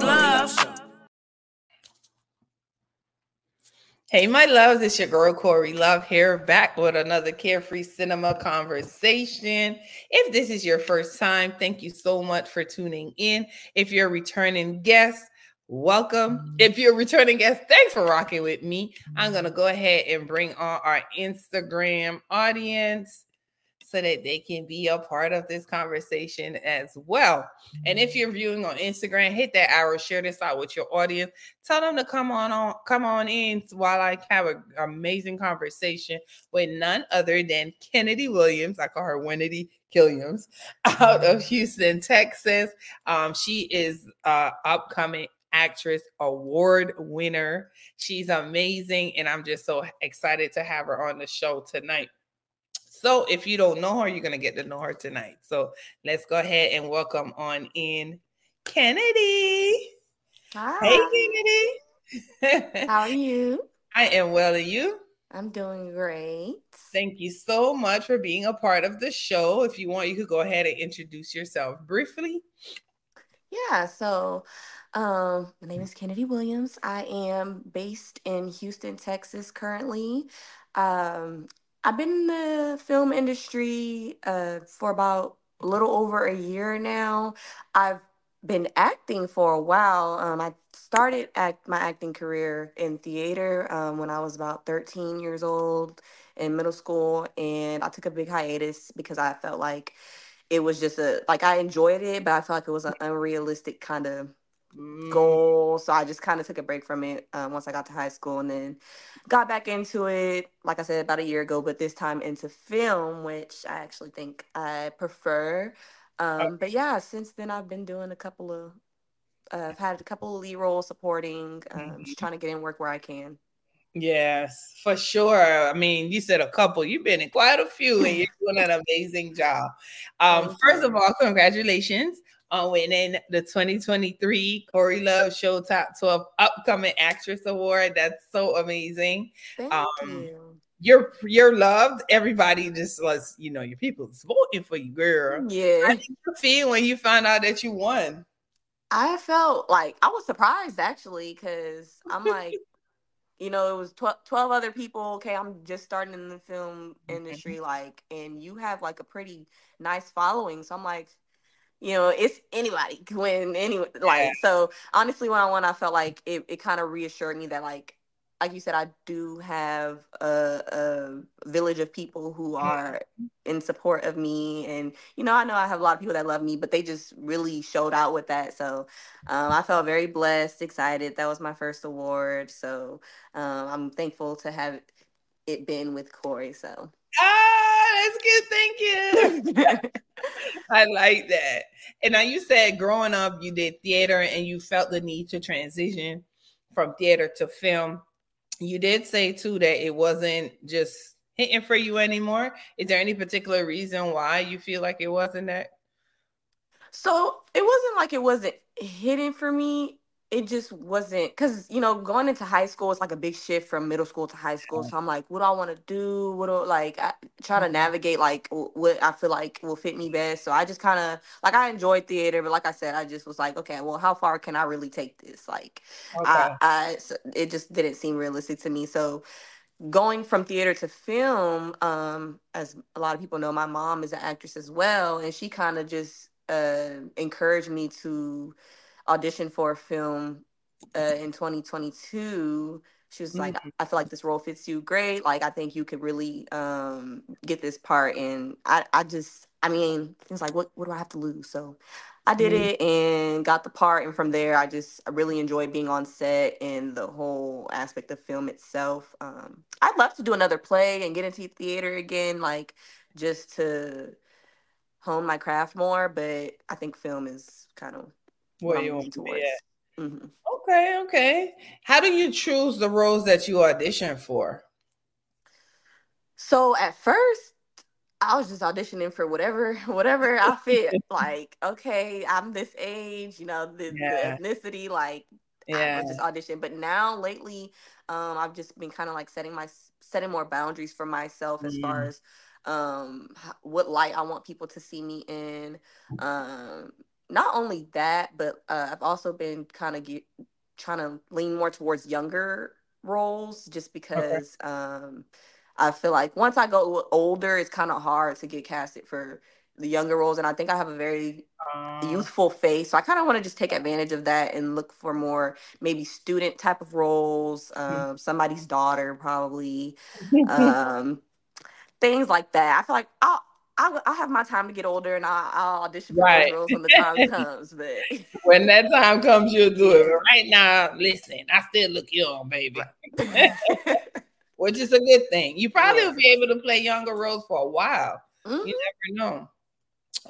Love. Hey, my loves, it's your girl Cori Luv here, back with another Carefree Cinema conversation. If this is your first time, thank you so much for tuning in. If you're a returning guest, welcome. Mm-hmm. If you're a returning guest, thanks for rocking with me. I'm going to go ahead and bring on our Instagram audience so that they can be a part of this conversation as well. And if you're viewing on Instagram, hit that arrow, share this out with your audience. Tell them to come on, on come on in while I have an amazing conversation with none other than Kennedy Williams. I call her Wendy Killiams out of Houston, Texas. Um, she is uh upcoming actress award winner. She's amazing, and I'm just so excited to have her on the show tonight. So if you don't know her, you're gonna get to know her tonight. So let's go ahead and welcome on in Kennedy. Hi. Hey Kennedy. How are you? I am well. Are you? I'm doing great. Thank you so much for being a part of the show. If you want, you could go ahead and introduce yourself briefly. Yeah, so um, my name is Kennedy Williams. I am based in Houston, Texas currently. Um, I've been in the film industry uh, for about a little over a year now. I've been acting for a while. Um, I started act my acting career in theater um, when I was about 13 years old in middle school, and I took a big hiatus because I felt like it was just a like I enjoyed it, but I felt like it was an unrealistic kind of. Goal. So I just kind of took a break from it um, once I got to high school and then got back into it, like I said, about a year ago, but this time into film, which I actually think I prefer. Um, but yeah, since then I've been doing a couple of, uh, I've had a couple of lead roles supporting, um, just trying to get in work where I can. Yes, for sure. I mean, you said a couple. You've been in quite a few, and you're doing an amazing job. Um, first of all, congratulations on winning the 2023 Cori Luv Show Top 12 Upcoming Actress Award. That's so amazing. Thank Um, you. You're you're loved. Everybody just was, you know, your people voting for you, girl. Yeah. How did you feel when you found out that you won? I felt like I was surprised actually because I'm like, you know, it was 12, 12 other people. Okay, I'm just starting in the film industry, like, and you have like a pretty nice following. So I'm like, you know, it's anybody can win anyway. Like, Yeah. so honestly, when I won, I felt like it, it kind of reassured me that, like, like you said, I do have a, a village of people who are in support of me. And, you know, I know I have a lot of people that love me, but they just really showed out with that. So um, I felt very blessed, excited. That was my first award. So um, I'm thankful to have it been with Cori. So Ah, that's good. Thank you. I like that. And now you said growing up, you did theater and you felt the need to transition from theater to film. You did say too that it wasn't just hitting for you anymore. Is there any particular reason why you feel like it wasn't that? So it wasn't like it wasn't hitting for me. It just wasn't because you know going into high school is like a big shift from middle school to high school. So I'm like, what do I want to do? What do like I try to navigate like what I feel like will fit me best. So I just kind of like I enjoyed theater, but like I said, I just was like, okay, well, how far can I really take this? Like I, I so it just didn't seem realistic to me. So going from theater to film, um, as a lot of people know, my mom is an actress as well, and she kind of just uh, encouraged me to audition for a film uh, in 2022. She was like, I feel like this role fits you great. Like, I think you could really um, get this part. And I, I just, I mean, it's like, what, what do I have to lose? So I did Mhm. it and got the part. And from there, I just, I really enjoyed being on set and the whole aspect of film itself. Um, I'd love to do another play and get into theater again, like just to hone my craft more. But I think film is kind of what you want leaning to be at. Mhm. Okay, okay. How do you choose the roles that you audition for? So at first, I was just auditioning for whatever, whatever I fit. like, okay, I'm this age, you know, the, Yeah. the ethnicity, like I Yeah. would just audition. But now lately, um, I've just been kind of like setting my setting more boundaries for myself as far Mm. as um what light I want people to see me in. Um, not only that, but uh, I've also been kind of trying to lean more towards younger roles, just because okay. um, I feel like once I go older, it's kind of hard to get casted for the younger roles, and I think I have a very um, youthful face, so I kind of want to just take advantage of that and look for more maybe student type of roles, hmm. um, somebody's daughter probably, um, things like that. I feel like I'll I, I have my time to get older and I'll, I'll audition for right. those roles when the time comes. But when that time comes, you'll do it. Right now, listen, I still look young, baby. Which is a good thing. You probably yeah. will be able to play younger roles for a while. Mm-hmm. You never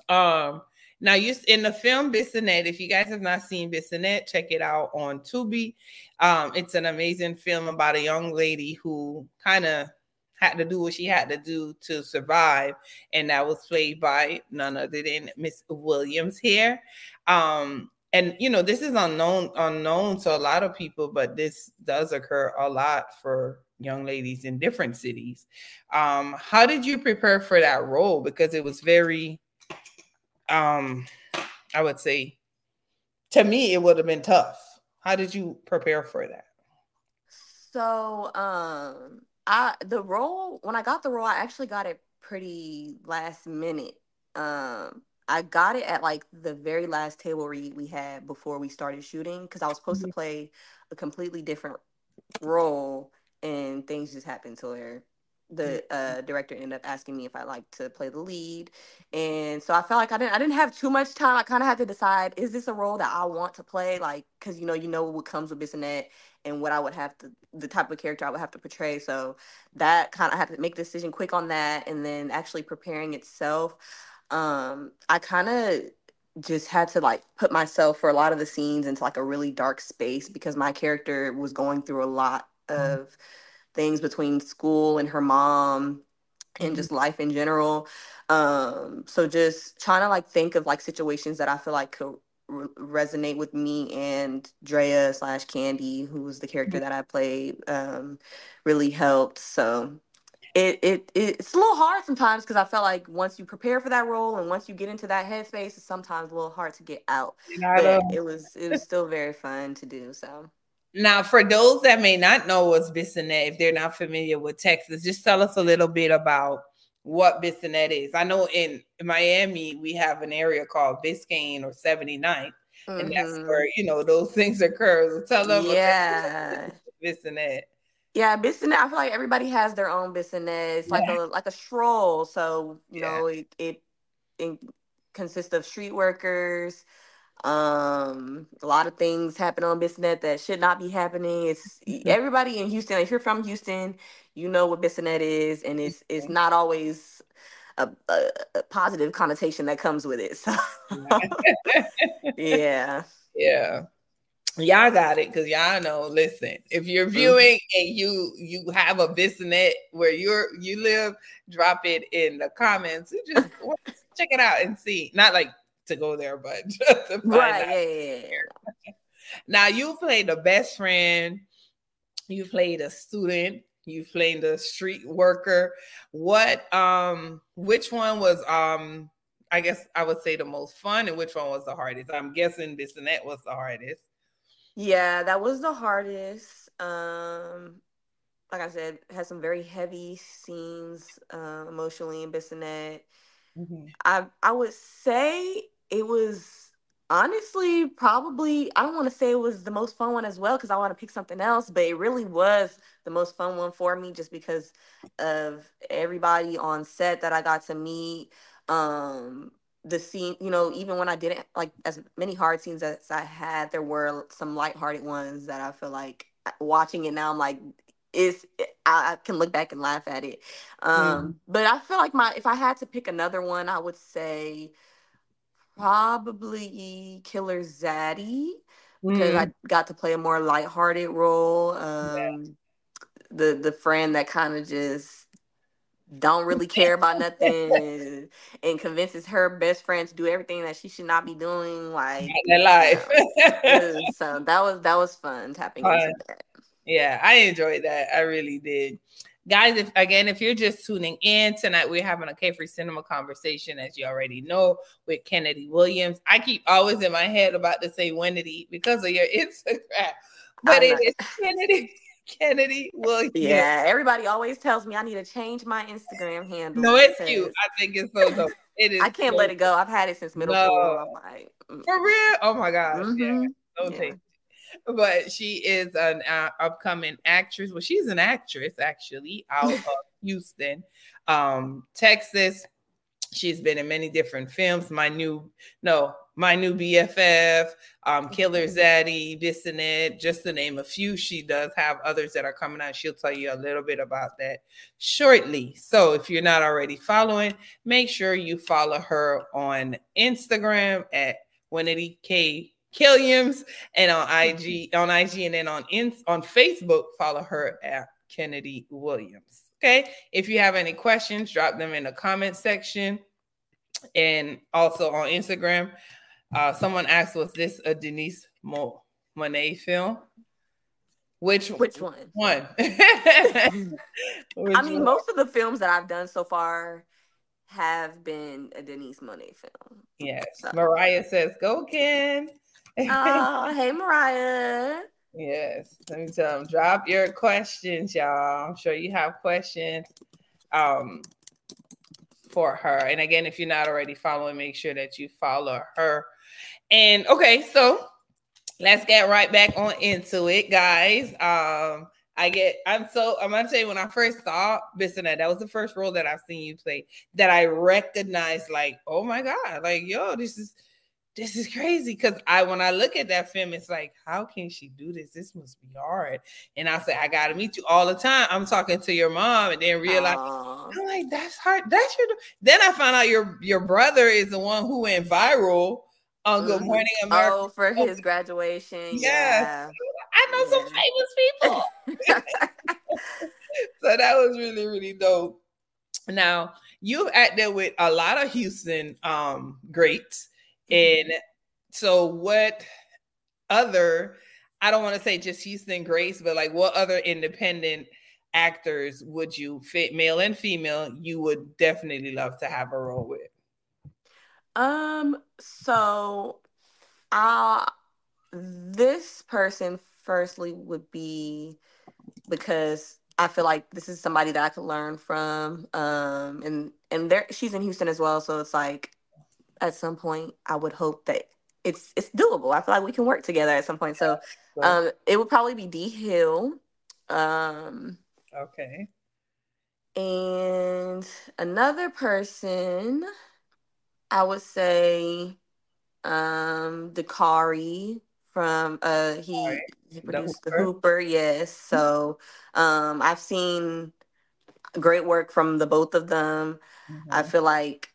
know. Um, now you in the film Bissonnet. If you guys have not seen Bissonnet, check it out on Tubi. Um, it's an amazing film about a young lady who kind of had to do what she had to do to survive, and that was played by none other than Miss Williams here. Um, and you know, this is unknown unknown to a lot of people, but this does occur a lot for young ladies in different cities. Um, how did you prepare for that role? Because it was very, um, I would say, to me, it would have been tough. How did you prepare for that? So, um, I the role when I got the role, I actually got it pretty last minute. Um, I got it at like the very last table read we had before we started shooting because I was supposed mm-hmm. to play a completely different role, and things just happened to where the uh, director ended up asking me if I like to play the lead, and so I felt like I didn't I didn't have too much time. I kind of had to decide: is this a role that I want to play? Like, because you know you know what comes with Bissonnet and what I would have to the type of character I would have to portray. So that kind of I had to make a decision quick on that, and then actually preparing itself. Um, I kind of just had to like put myself for a lot of the scenes into like a really dark space because my character was going through a lot mm-hmm. Things between school and her mom and mm-hmm. just life in general. Um, so just trying to like think of like situations that I feel like could re- resonate with me and Drea slash Candy, who was the character mm-hmm. that I played, um, really helped. So it, it it's a little hard sometimes because I felt like once you prepare for that role and once you get into that headspace, it's sometimes a little hard to get out. But it was it was still very fun to do. So now, for those that may not know what's Bissonnet, if they're not familiar with Texas, just tell us a little bit about what Bissonnet is. I know in Miami we have an area called Biscayne or 79th, mm-hmm. and that's mm-hmm. where you know those things occur. So tell them, yeah, Bissonnet. Yeah, Bissonnet. I feel like everybody has their own Bissonnet. It's yeah. like a like a stroll. So you yeah. know it, it it consists of street workers um, a lot of things happen on Bissonnet that should not be happening. It's mm-hmm. everybody in Houston. If you're from Houston, you know what Bissonnet is, and it's it's not always a, a, a positive connotation that comes with it. So, yeah, yeah, y'all got it because y'all know. Listen, if you're mm-hmm. viewing and you you have a Bissonnet where you're you live, drop it in the comments. Just check it out and see. Not like to go there, but right, yeah, yeah, yeah. Now you played the best friend, you played a student, you played the street worker. What um which one was um I guess I would say the most fun and which one was the hardest? I'm guessing Bissonnet was the hardest. Yeah, that was the hardest. Um like I said, had some very heavy scenes uh, emotionally in Bissonnet. Mm-hmm. I I would say it was honestly probably I don't want to say it was the most fun one as well because I want to pick something else, but it really was the most fun one for me just because of everybody on set that I got to meet. Um the scene, you know, even when I didn't like as many hard scenes as I had, there were some lighthearted ones that I feel like watching it now, I'm like, it's I, can look back and laugh at it. Um, mm. but I feel like my if I had to pick another one, I would say probably Killer Zaddy because mm. I got to play a more lighthearted role. Um, yeah. The the friend that kind of just don't really care about nothing and, and, convinces her best friend to do everything that she should not be doing. Like their life. so that was that was fun tapping into that. Yeah, I enjoyed that. I really did. Guys, if again, if you're just tuning in tonight, we're having a Carefree Cinema conversation, as you already know, with Kennedy Williams. I keep always in my head about to say Wendy because of your Instagram, but it is Kennedy. Kennedy Williams. Yeah, everybody always tells me I need to change my Instagram handle. No, it's cute. I think it's so dope. It is. I can't so let it go. I've had it since middle no. school. Like, mm. For real? Oh my gosh. Mm-hmm. Yeah. Okay. Yeah. But she is an uh, upcoming actress. Well, she's an actress actually out of Houston, um, Texas. She's been in many different films. My new, no, my new BFF, um, Killer. Zaddy, Bissonnet, just to name a few. She does have others that are coming out. She'll tell you a little bit about that shortly. So if you're not already following, make sure you follow her on Instagram at Wendy K. Killiams and on IG, mm-hmm. on IG, and then on in, on Facebook, follow her at Kennedy Williams. Okay. If you have any questions, drop them in the comment section and also on Instagram. Uh, someone asked, was this a Denise Mo- Monet film? Which which one? One. I mean, one? most of the films that I've done so far have been a Denise Monet film. Yes. So. Mariah says, "Go Ken." Oh, hey Mariah. Yes. Let me tell them. Drop your questions, y'all. I'm sure you have questions. Um, for her. And again, if you're not already following, make sure that you follow her and okay, so let's get right back on into it, guys. Um, I get I'm so I'm gonna tell you when I first saw Bissonnet, that was the first role that I've seen you play that I recognized, like, oh my god, like yo, this is this is crazy. Cause I when I look at that film, it's like, how can she do this? This must be hard. And I say, I gotta meet you all the time. I'm talking to your mom, and then realize Aww. I'm like, that's hard. That's your then I found out your your brother is the one who went viral on Good mm-hmm. Morning America. Oh, for his graduation. Yes. Yeah. I know yeah. some famous people. so that was really, really dope. Now, you've acted with a lot of Houston um, greats. Mm-hmm. And so, what other, I don't want to say just Houston Grace, but like what other independent actors would you fit, male and female, you would definitely love to have a role with? Um, so uh this person firstly would be because I feel like this is somebody that I could learn from. Um and and there she's in Houston as well. So it's like at some point I would hope that it's it's doable. I feel like we can work together at some point. So um it would probably be D Hill. Um okay. And another person I would say um Dakari from uh he, he produced the Hooper. the Hooper. yes. So um I've seen great work from the both of them. Mm-hmm. I feel like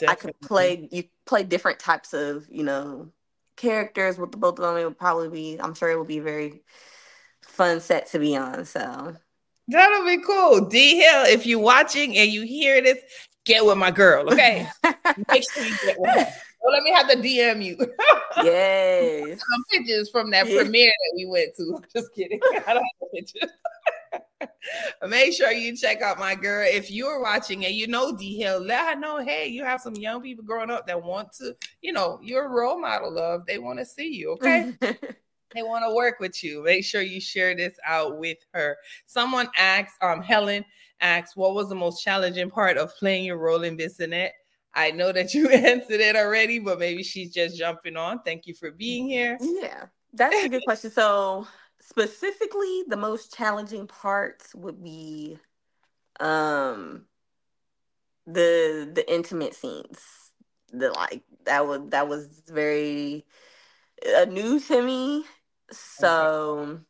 Definitely. I could play you play different types of, you know, characters with the both of them. It would probably be I'm sure it would be a very fun set to be on. So That'll be cool. D Hill, if you're watching and you hear this, get with my girl, okay? Make sure you get with her. Well, let me have to DM you. yes. Some pictures from that yes. premiere that we went to. Just kidding. I don't have pictures. Make sure you check out my girl. If you're watching and you know D Hill, let her know, hey, you have some young people growing up that want to, you know, you're a role model of. They want to see you, okay? they want to work with you. Make sure you share this out with her. Someone asked, um, Helen asked, what was the most challenging part of playing your role in Bissonnet? I know that you answered it already, but maybe she's just jumping on. Thank you for being here. Yeah, that's a good question. So, specifically, the most challenging parts would be um the the intimate scenes. The like that was that was very uh, new to me. So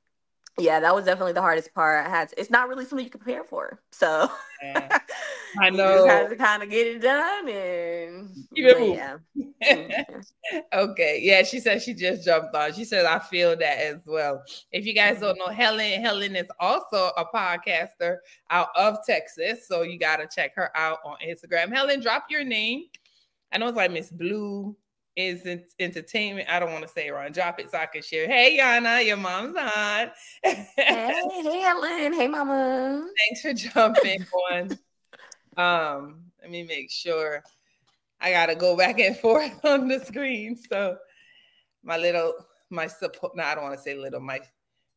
yeah, that was definitely the hardest part. I had to, it's not really something you can prepare for. So yeah. I know. you have to kind of get it done and yeah. okay. Yeah, she said she just jumped on. She said I feel that as well. If you guys don't mm-hmm. know Helen, Helen is also a podcaster out of Texas. So you gotta check her out on Instagram. Helen, drop your name. I know it's like Miss Blue is entertainment. I don't want to say it wrong. Drop it so I can share. Hey, Yana, your mom's on. hey, hey, Ellen. Hey, Mama. Thanks for jumping on. Um, let me make sure. I gotta go back and forth on the screen. So my little my support. No, I don't want to say little. My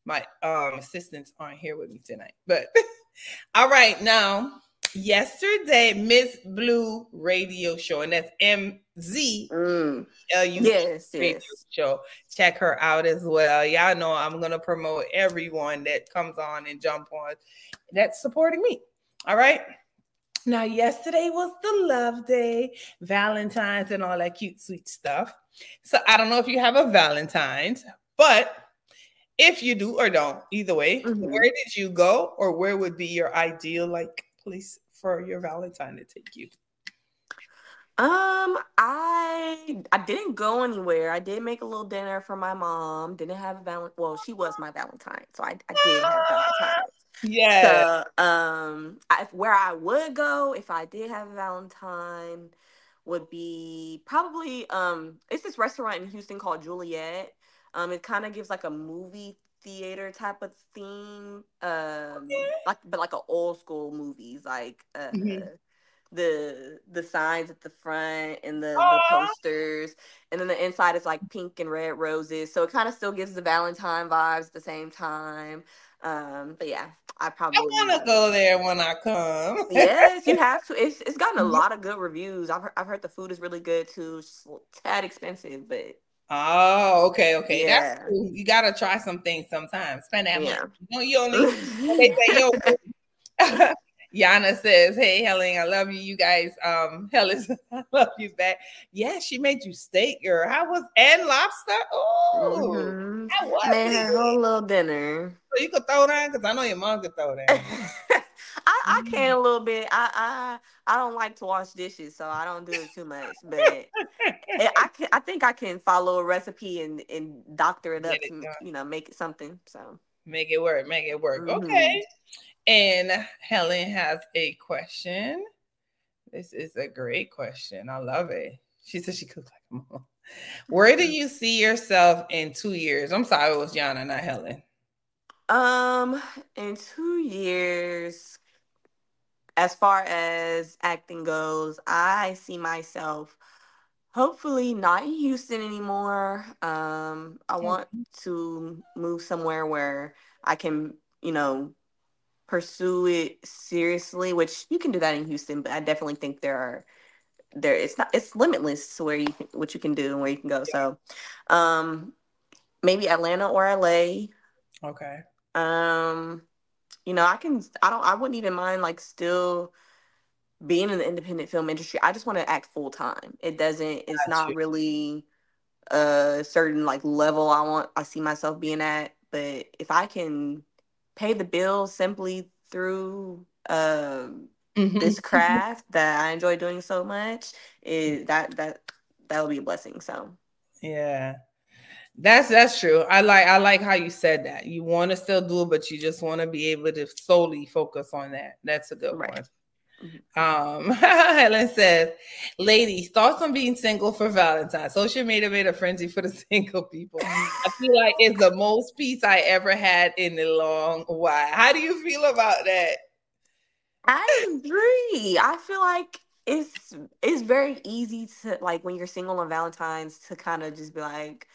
my um assistants aren't here with me tonight. But all right, now yesterday, Miss Blue Radio Show, and that's M Z mm. L U yes, Radio yes. Show. Check her out as well. Y'all know I'm gonna promote everyone that comes on and jump on that's supporting me. All right. Now, yesterday was the love day, Valentine's, and all that cute, sweet stuff. So I don't know if you have a Valentine's, but if you do or don't, either way, mm-hmm. where did you go, or where would be your ideal like place for your Valentine to take you? Um, I I didn't go anywhere. I did make a little dinner for my mom. Didn't have a Valentine. Well, she was my Valentine, so I, I did have Valentine. Yeah. So, um, I, where I would go if I did have a Valentine would be probably um, it's this restaurant in Houston called Juliet. Um, it kind of gives like a movie theater type of theme, um, okay. like but like a old school movies, like uh, mm-hmm. the the signs at the front and the, the posters, and then the inside is like pink and red roses. So it kind of still gives the Valentine vibes at the same time. Um, but yeah, I probably I want to go there when I come. yes, you have to. It's it's gotten a lot of good reviews. I've heard, I've heard the food is really good too. It's tad expensive, but Oh, okay, okay. Yeah. That's cool. You gotta try some things sometimes. Spend that yeah. money. You, you only they say yo. Yana says, "Hey, Helen, I love you. You guys, um, Helen, I love you back. Yeah, she made you steak, girl. How was and lobster? Oh, mm-hmm. was Made her whole little dinner. So you could throw down because I know your mom could throw down. I, can mm-hmm. a little bit. I, I I don't like to wash dishes, so I don't do it too much. But I can. I think I can follow a recipe and and doctor it up it to you know make it something. So make it work. Make it work. Mm-hmm. Okay. And Helen has a question. This is a great question. I love it. She said she cooked like a mom. Where do mm-hmm. you see yourself in two years? I'm sorry, it was Yana, not Helen. Um, in two years, as far as acting goes, I see myself hopefully not in Houston anymore. Um, I want to move somewhere where I can, you know, pursue it seriously, which you can do that in Houston, but I definitely think there are there it's not it's limitless where you can, what you can do and where you can go. So um maybe Atlanta or LA. Okay. Um you know, I can I don't I wouldn't even mind like still being in the independent film industry. I just want to act full time. It doesn't it's not really a certain like level I want I see myself being at, but if I can pay the bills simply through um mm-hmm. this craft that I enjoy doing so much, is that that that will be a blessing. So yeah. That's that's true. I like I like how you said that. You want to still do it, but you just want to be able to solely focus on that. That's a good right. one. Um, Helen says, ladies, thoughts on being single for Valentine's. Social media made a frenzy for the single people. I feel like it's the most peace I ever had in a long while. How do you feel about that? I agree. I feel like it's it's very easy to like when you're single on Valentine's to kind of just be like,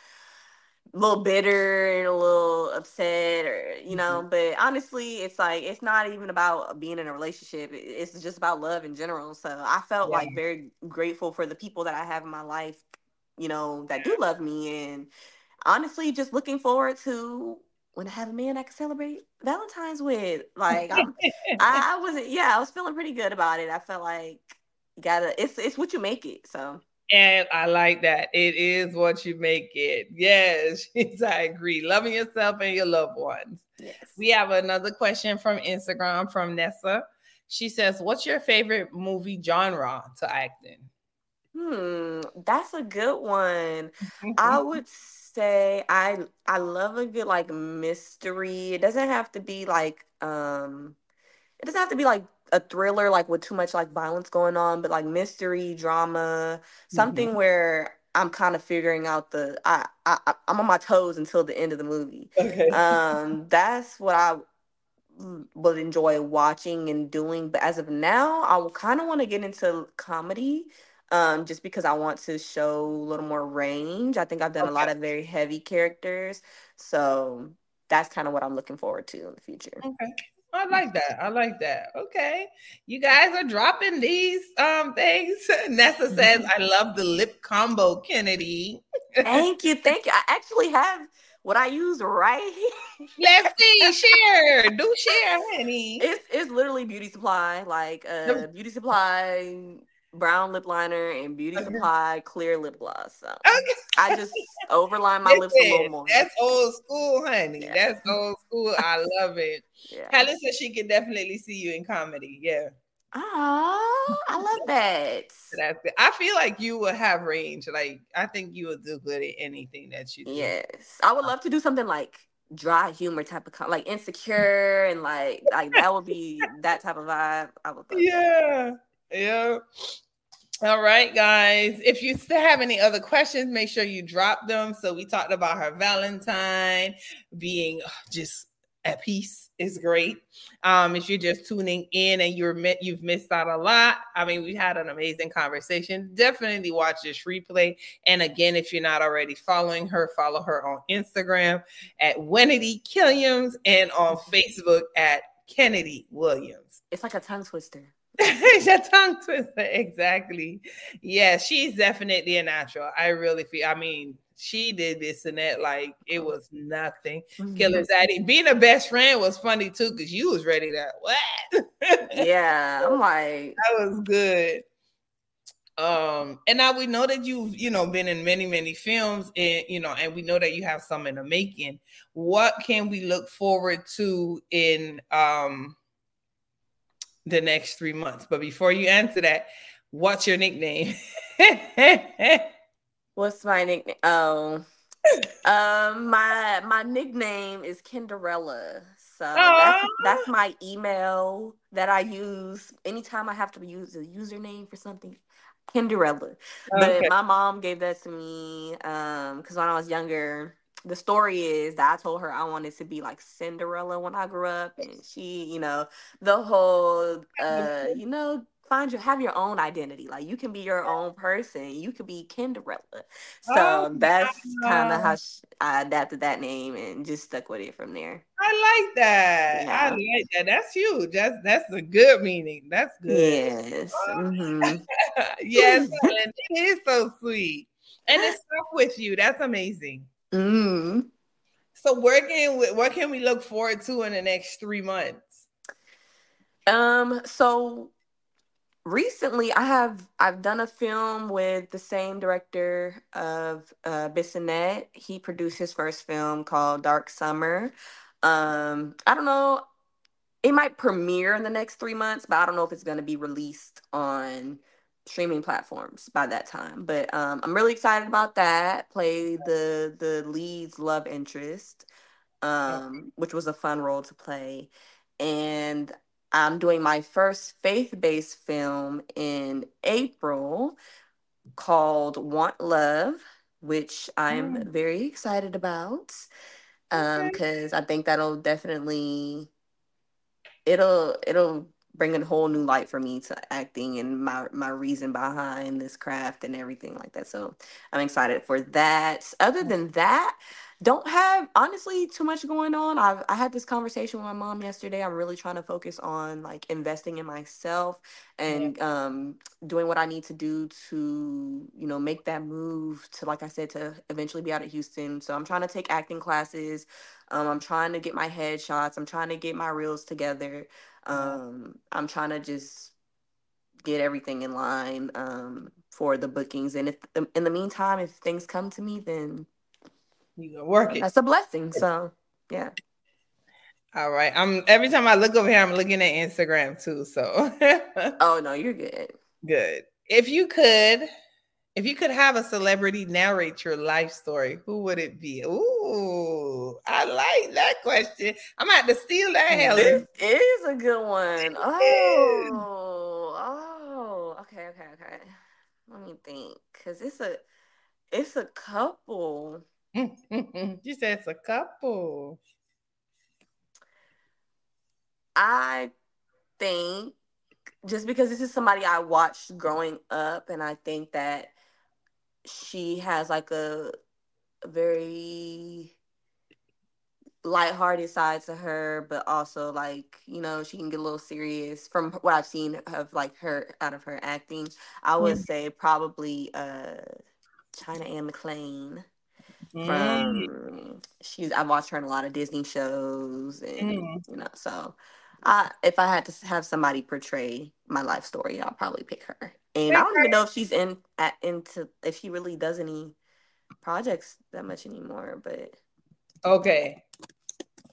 a little bitter and a little upset or you know mm-hmm. but honestly it's like it's not even about being in a relationship it's just about love in general so i felt yeah. like very grateful for the people that i have in my life you know that do love me and honestly just looking forward to when i have a man i can celebrate valentine's with like I, I wasn't yeah i was feeling pretty good about it i felt like you gotta it's it's what you make it so and I like that. It is what you make it. Yes, I agree. Loving yourself and your loved ones. Yes. We have another question from Instagram from Nessa. She says, What's your favorite movie genre to act in? Hmm, that's a good one. I would say I I love a good like mystery. It doesn't have to be like um it doesn't have to be like a thriller like with too much like violence going on, but like mystery, drama, something mm-hmm. where I'm kind of figuring out the I, I I'm on my toes until the end of the movie. Okay. Um, that's what I would enjoy watching and doing. But as of now, I will kind of want to get into comedy. Um, just because I want to show a little more range. I think I've done okay. a lot of very heavy characters. So that's kind of what I'm looking forward to in the future. Okay. I like that. I like that. Okay. You guys are dropping these um things. Nessa says, I love the lip combo, Kennedy. thank you. Thank you. I actually have what I use right here. Let's see. Share. Do share, honey. It's it's literally beauty supply, like uh beauty supply brown lip liner and beauty supply clear lip gloss. So okay. I just overline my lips a little more. That's old school, honey. Yeah. That's old school. I love it. Yeah. Helen says she can definitely see you in comedy. Yeah. Oh, I love that. That's it. I feel like you will have range. Like I think you will do good at anything that you do. Yes. I would uh, love to do something like dry humor type of like insecure and like like that would be that type of vibe. I would Yeah. That. Yeah. All right, guys. If you still have any other questions, make sure you drop them. So we talked about her Valentine being just at peace is great. Um, if you're just tuning in and you're you've missed out a lot, I mean, we had an amazing conversation. Definitely watch this replay. And again, if you're not already following her, follow her on Instagram at Wendy Killiams and on Facebook at Kennedy Williams. It's like a tongue twister. your tongue twister, exactly. Yeah, she's definitely a natural. I really feel. I mean, she did this and that like it was nothing. Mm-hmm. Killer Zaddy being a best friend was funny too because you was ready to what? yeah, I'm like that was good. Um, and now we know that you've you know been in many many films, and you know, and we know that you have some in the making. What can we look forward to in um the next three months. But before you answer that, what's your nickname? what's my nickname? Oh, um, my my nickname is Kinderella. So that's that's my email that I use anytime I have to use a username for something. Kinderella. Okay. But my mom gave that to me um because when I was younger, the story is that I told her I wanted to be like Cinderella when I grew up, and she, you know, the whole, uh, you know, find your have your own identity. Like you can be your own person. You could be Cinderella. So oh, that's kind of how she, I adapted that name and just stuck with it from there. I like that. Yeah. I like that. That's huge. That's that's a good meaning. That's good. Yes. Mm-hmm. yes, it is so sweet, and it's stuck with you. That's amazing. Mm. So where can we, what can we look forward to in the next three months? Um. So recently, I have I've done a film with the same director of uh, Bissonnet. He produced his first film called Dark Summer. Um. I don't know. It might premiere in the next three months, but I don't know if it's going to be released on streaming platforms by that time. But um, I'm really excited about that. Play the the lead's love interest, um, which was a fun role to play, and I'm doing my first faith based film in April called Want Love, which I'm mm. very excited about because um, I think that'll definitely it'll it'll bring a whole new light for me to acting and my my reason behind this craft and everything like that. So I'm excited for that. Other than that, don't have honestly too much going on. I I had this conversation with my mom yesterday. I'm really trying to focus on like investing in myself and yeah. um doing what I need to do to, you know, make that move to like I said to eventually be out of Houston. So I'm trying to take acting classes. Um, I'm trying to get my headshots. I'm trying to get my reels together. Um, I'm trying to just get everything in line um, for the bookings. And if in the meantime, if things come to me, then you gonna work it. That's a blessing. So yeah. All right. I'm every time I look over here, I'm looking at Instagram too. So oh no, you're good. Good. If you could, if you could have a celebrity narrate your life story, who would it be? Ooh, I like that question. I'm have to steal that. Helen. This is a good one. Oh, oh, okay, okay, okay. Let me think, cause it's a It's a couple. you said it's a couple. I think just because this is somebody I watched growing up, and I think that she has like a, a very lighthearted side to her, but also like you know she can get a little serious. From what I've seen of like her out of her acting, I would mm. say probably uh China Anne McClain. Mm. From she's I've watched her in a lot of Disney shows, and mm. you know so. I, if I had to have somebody portray my life story, I'll probably pick her. And I don't even know if she's in at, into if she really does any projects that much anymore. But okay,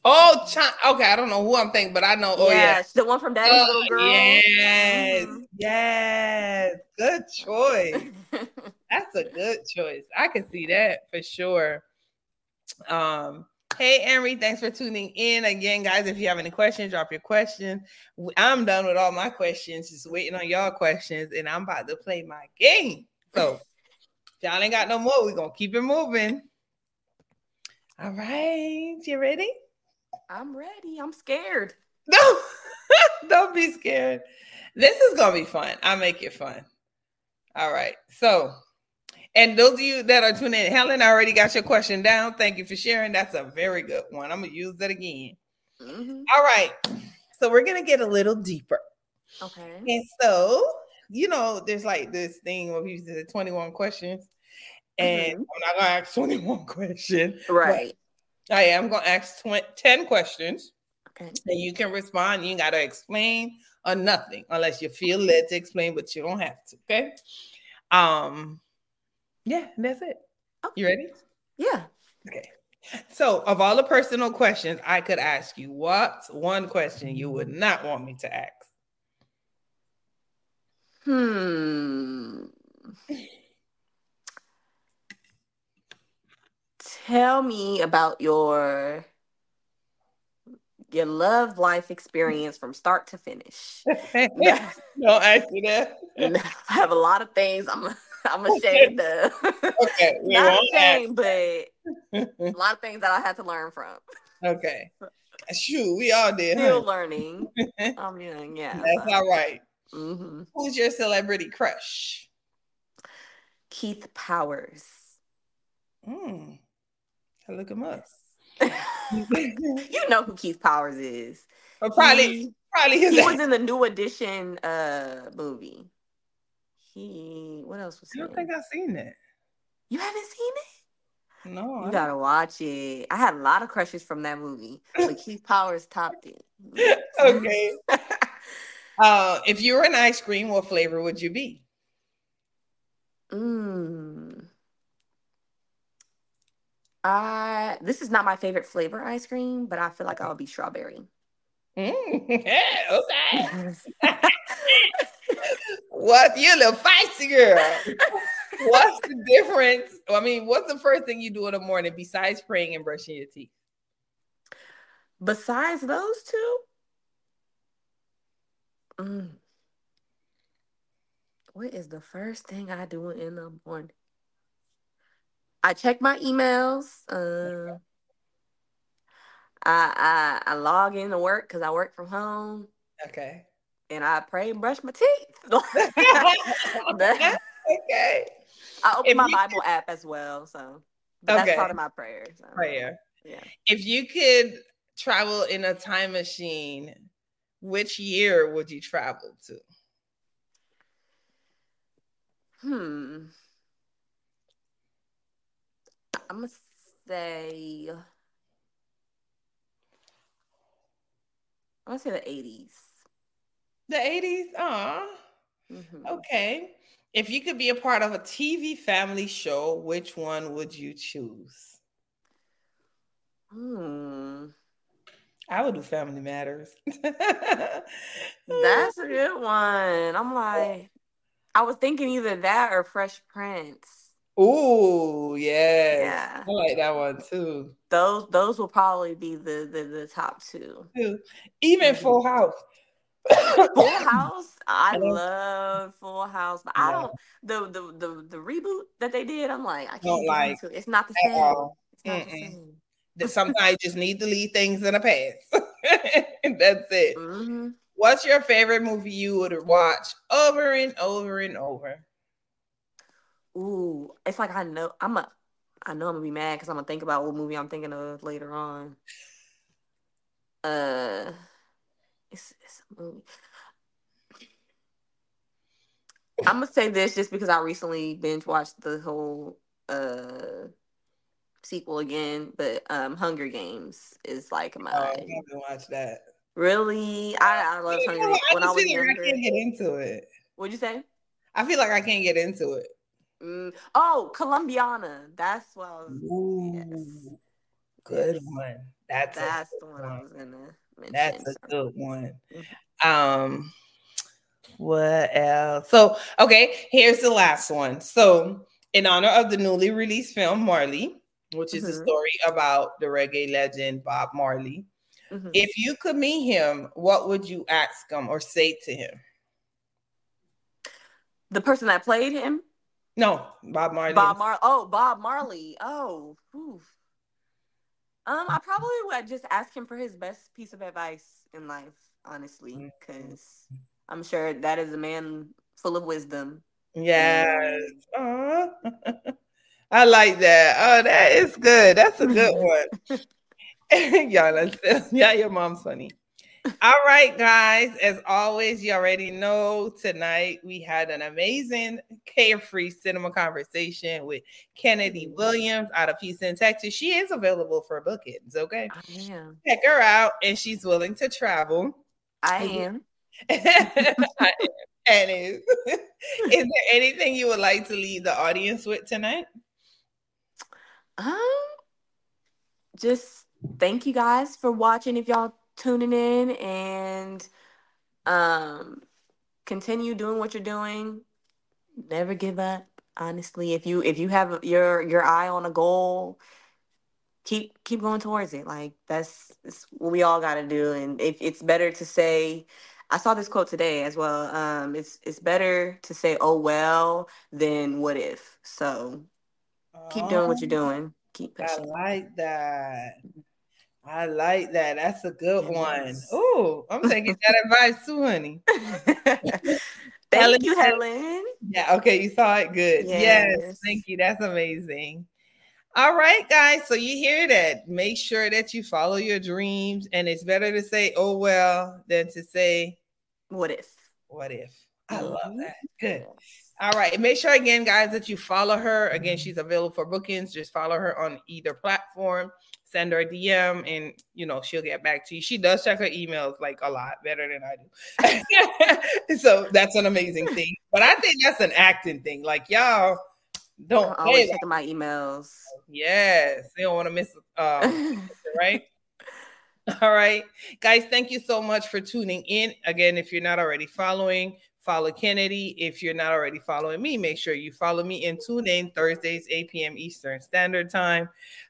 Oh, Ch- okay. I don't know who I'm thinking, but I know. Oh, yeah, yeah. the one from Daddy's oh, Little Girl. Yes, mm-hmm. yes. Good choice. That's a good choice. I can see that for sure. Um, hey, Emery, thanks for tuning in again, guys. If you have any questions, drop your question. I'm done with all my questions, just waiting on y'all questions, and I'm about to play my game. So, if y'all ain't got no more, we're gonna keep it moving. All right, you ready? I'm ready. I'm scared. No, don't be scared. This is gonna be fun. I'll make it fun. All right. So, and those of you that are tuning in, Helen I already got your question down. Thank you for sharing. That's a very good one. I'm gonna use that again. Mm-hmm. All right. So we're gonna get a little deeper. Okay. And so, you know, there's like this thing where we use 21 questions. And mm-hmm. I'm not gonna ask 21 questions. Right. I am going to ask 20, 10 questions. Okay. And you can respond. You got to explain or nothing unless you feel led to explain, but you don't have to. Okay. Um, yeah, that's it. Okay. You ready? Yeah. Okay. So, of all the personal questions I could ask you, what's one question you would not want me to ask? Hmm. tell me about your your love life experience from start to finish. no, actually, that. I have a lot of things I'm I'm ashamed of. Okay, not ashamed, but a lot of things that I had to learn from. Okay, shoot, we all did. Still huh? learning. I'm young, yeah. That's so. all right. mm-hmm. Who's your celebrity crush? Keith Powers. Mm. I look him up. you know who Keith Powers is. Or probably he, probably his he was in the new edition uh movie. He what else was I don't think I've seen that. You haven't seen it? No. You gotta watch it. I had a lot of crushes from that movie, but Keith Powers topped it. okay. uh if you were an ice cream, what flavor would you be? Mmm. I this is not my favorite flavor ice cream, but I feel like I'll be strawberry. Mm, yeah, okay. What you little feisty girl? what's the difference? I mean, what's the first thing you do in the morning besides praying and brushing your teeth? Besides those two, mm, what is the first thing I do in the morning? I check my emails. Uh, I, I I log in to work because I work from home. Okay. And I pray and brush my teeth. okay. I open if my Bible could... app as well, so okay. that's part of my prayer. So. Prayer. Yeah. If you could travel in a time machine, which year would you travel to? Hmm. I'm gonna say I'm gonna say the 80s. The 80s? Ah. Mm-hmm. Okay. If you could be a part of a TV family show, which one would you choose? Hmm. I would do Family Matters. That's a good one. I'm like, I was thinking either that or Fresh Prince. Ooh, yes. Yeah. I like that one too. Those those will probably be the the, the top two. Even mm-hmm. Full House. Full House, I love Full House, but I don't the the the the reboot that they did. I'm like, I can't like it. It's not the same. It's not the same. Sometimes you just need to leave things in the past. That's it. Mm-hmm. What's your favorite movie you would watch over and over and over? Ooh, it's like I know I'm a I know I'm gonna be mad because I'm gonna think about what movie I'm thinking of later on. Uh, it's it's a movie. I'm gonna say this just because I recently binge watched the whole uh sequel again, but um Hunger Games is like my. Oh, I haven't watched that. Really, I, I love Hunger Games. When I, was younger, I can't get into it. What'd you say? I feel like I can't get into it. Mm. Oh, Colombiana. That's what I was. Ooh, yes. Good one. That's that's the one, one I was gonna mention. That's a good one. Mm-hmm. Um, what else? So, okay, here's the last one. So, in honor of the newly released film Marley, which is mm-hmm. a story about the reggae legend Bob Marley. Mm-hmm. If you could meet him, what would you ask him or say to him? The person that played him? No, Bob Marley. Bob Mar. Oh, Bob Marley. Oh, oof. Um, I probably would just ask him for his best piece of advice in life, honestly, because mm-hmm. I'm sure that is a man full of wisdom. Yes. I like that. Oh, that is good. That's a good one. Y'all, yeah, your mom's funny. All right, guys. As always, you already know tonight we had an amazing carefree cinema conversation with Kennedy Williams out of Houston, Texas. She is available for bookings. Okay, I check her out, and she's willing to travel. I am. and is, is there anything you would like to leave the audience with tonight? Um, just thank you guys for watching. If y'all tuning in and um continue doing what you're doing. Never give up. Honestly, if you if you have your your eye on a goal, keep keep going towards it. Like that's, that's what we all got to do. And if it's better to say, I saw this quote today as well. Um, it's it's better to say "oh well" than "what if." So keep doing what you're oh, doing. Keep pushing. I like that. I like that. That's a good yes. one. Oh, I'm taking that advice too, honey. thank Helen you, Helen. Yeah, okay, you saw it. Good. Yes. yes, thank you. That's amazing. All right, guys. So you hear that. Make sure that you follow your dreams. And it's better to say, oh, well, than to say, what if? What if? I love mm-hmm. that. Good. All right. And make sure again, guys, that you follow her. Again, she's available for bookings. Just follow her on either platform send her a DM and you know she'll get back to you. She does check her emails like a lot better than I do. so that's an amazing thing. But I think that's an acting thing. Like y'all don't I'm always checking my emails. Yes, they don't want to miss um, right. All right, guys, thank you so much for tuning in. Again, if you're not already following, follow Kennedy. If you're not already following me, make sure you follow me and tune in Thursdays, 8 p.m. Eastern Standard Time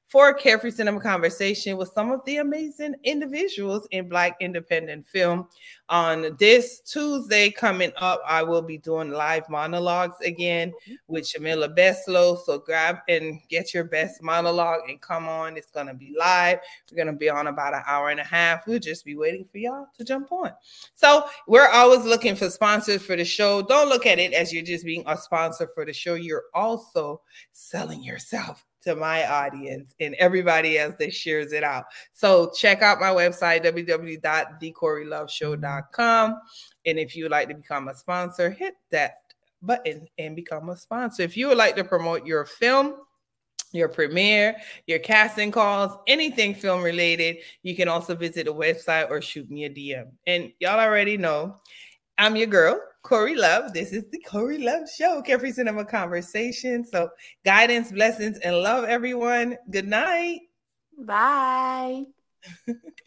for a carefree cinema conversation with some of the amazing individuals in Black independent film. On this Tuesday coming up, I will be doing live monologues again with Shamila Beslow. So grab and get your best monologue and come on. It's going to be live. We're going to be on about an hour and a half. We'll just be waiting for y'all to jump on. So we're always looking for sponsors for the show. Don't look at it as you're just being a sponsor for the show. You're also selling yourself to my audience and everybody else that shares it out. So check out my website, www.thecoriluvshow.com. And if you would like to become a sponsor, hit that button and become a sponsor. If you would like to promote your film, your premiere, your casting calls, anything film related, you can also visit the website or shoot me a DM. And y'all already know I'm your girl, Cori Luv. This is the Cori Luv Show, Carefree Cinema Conversation. So, guidance, blessings, and love, everyone. Good night. Bye.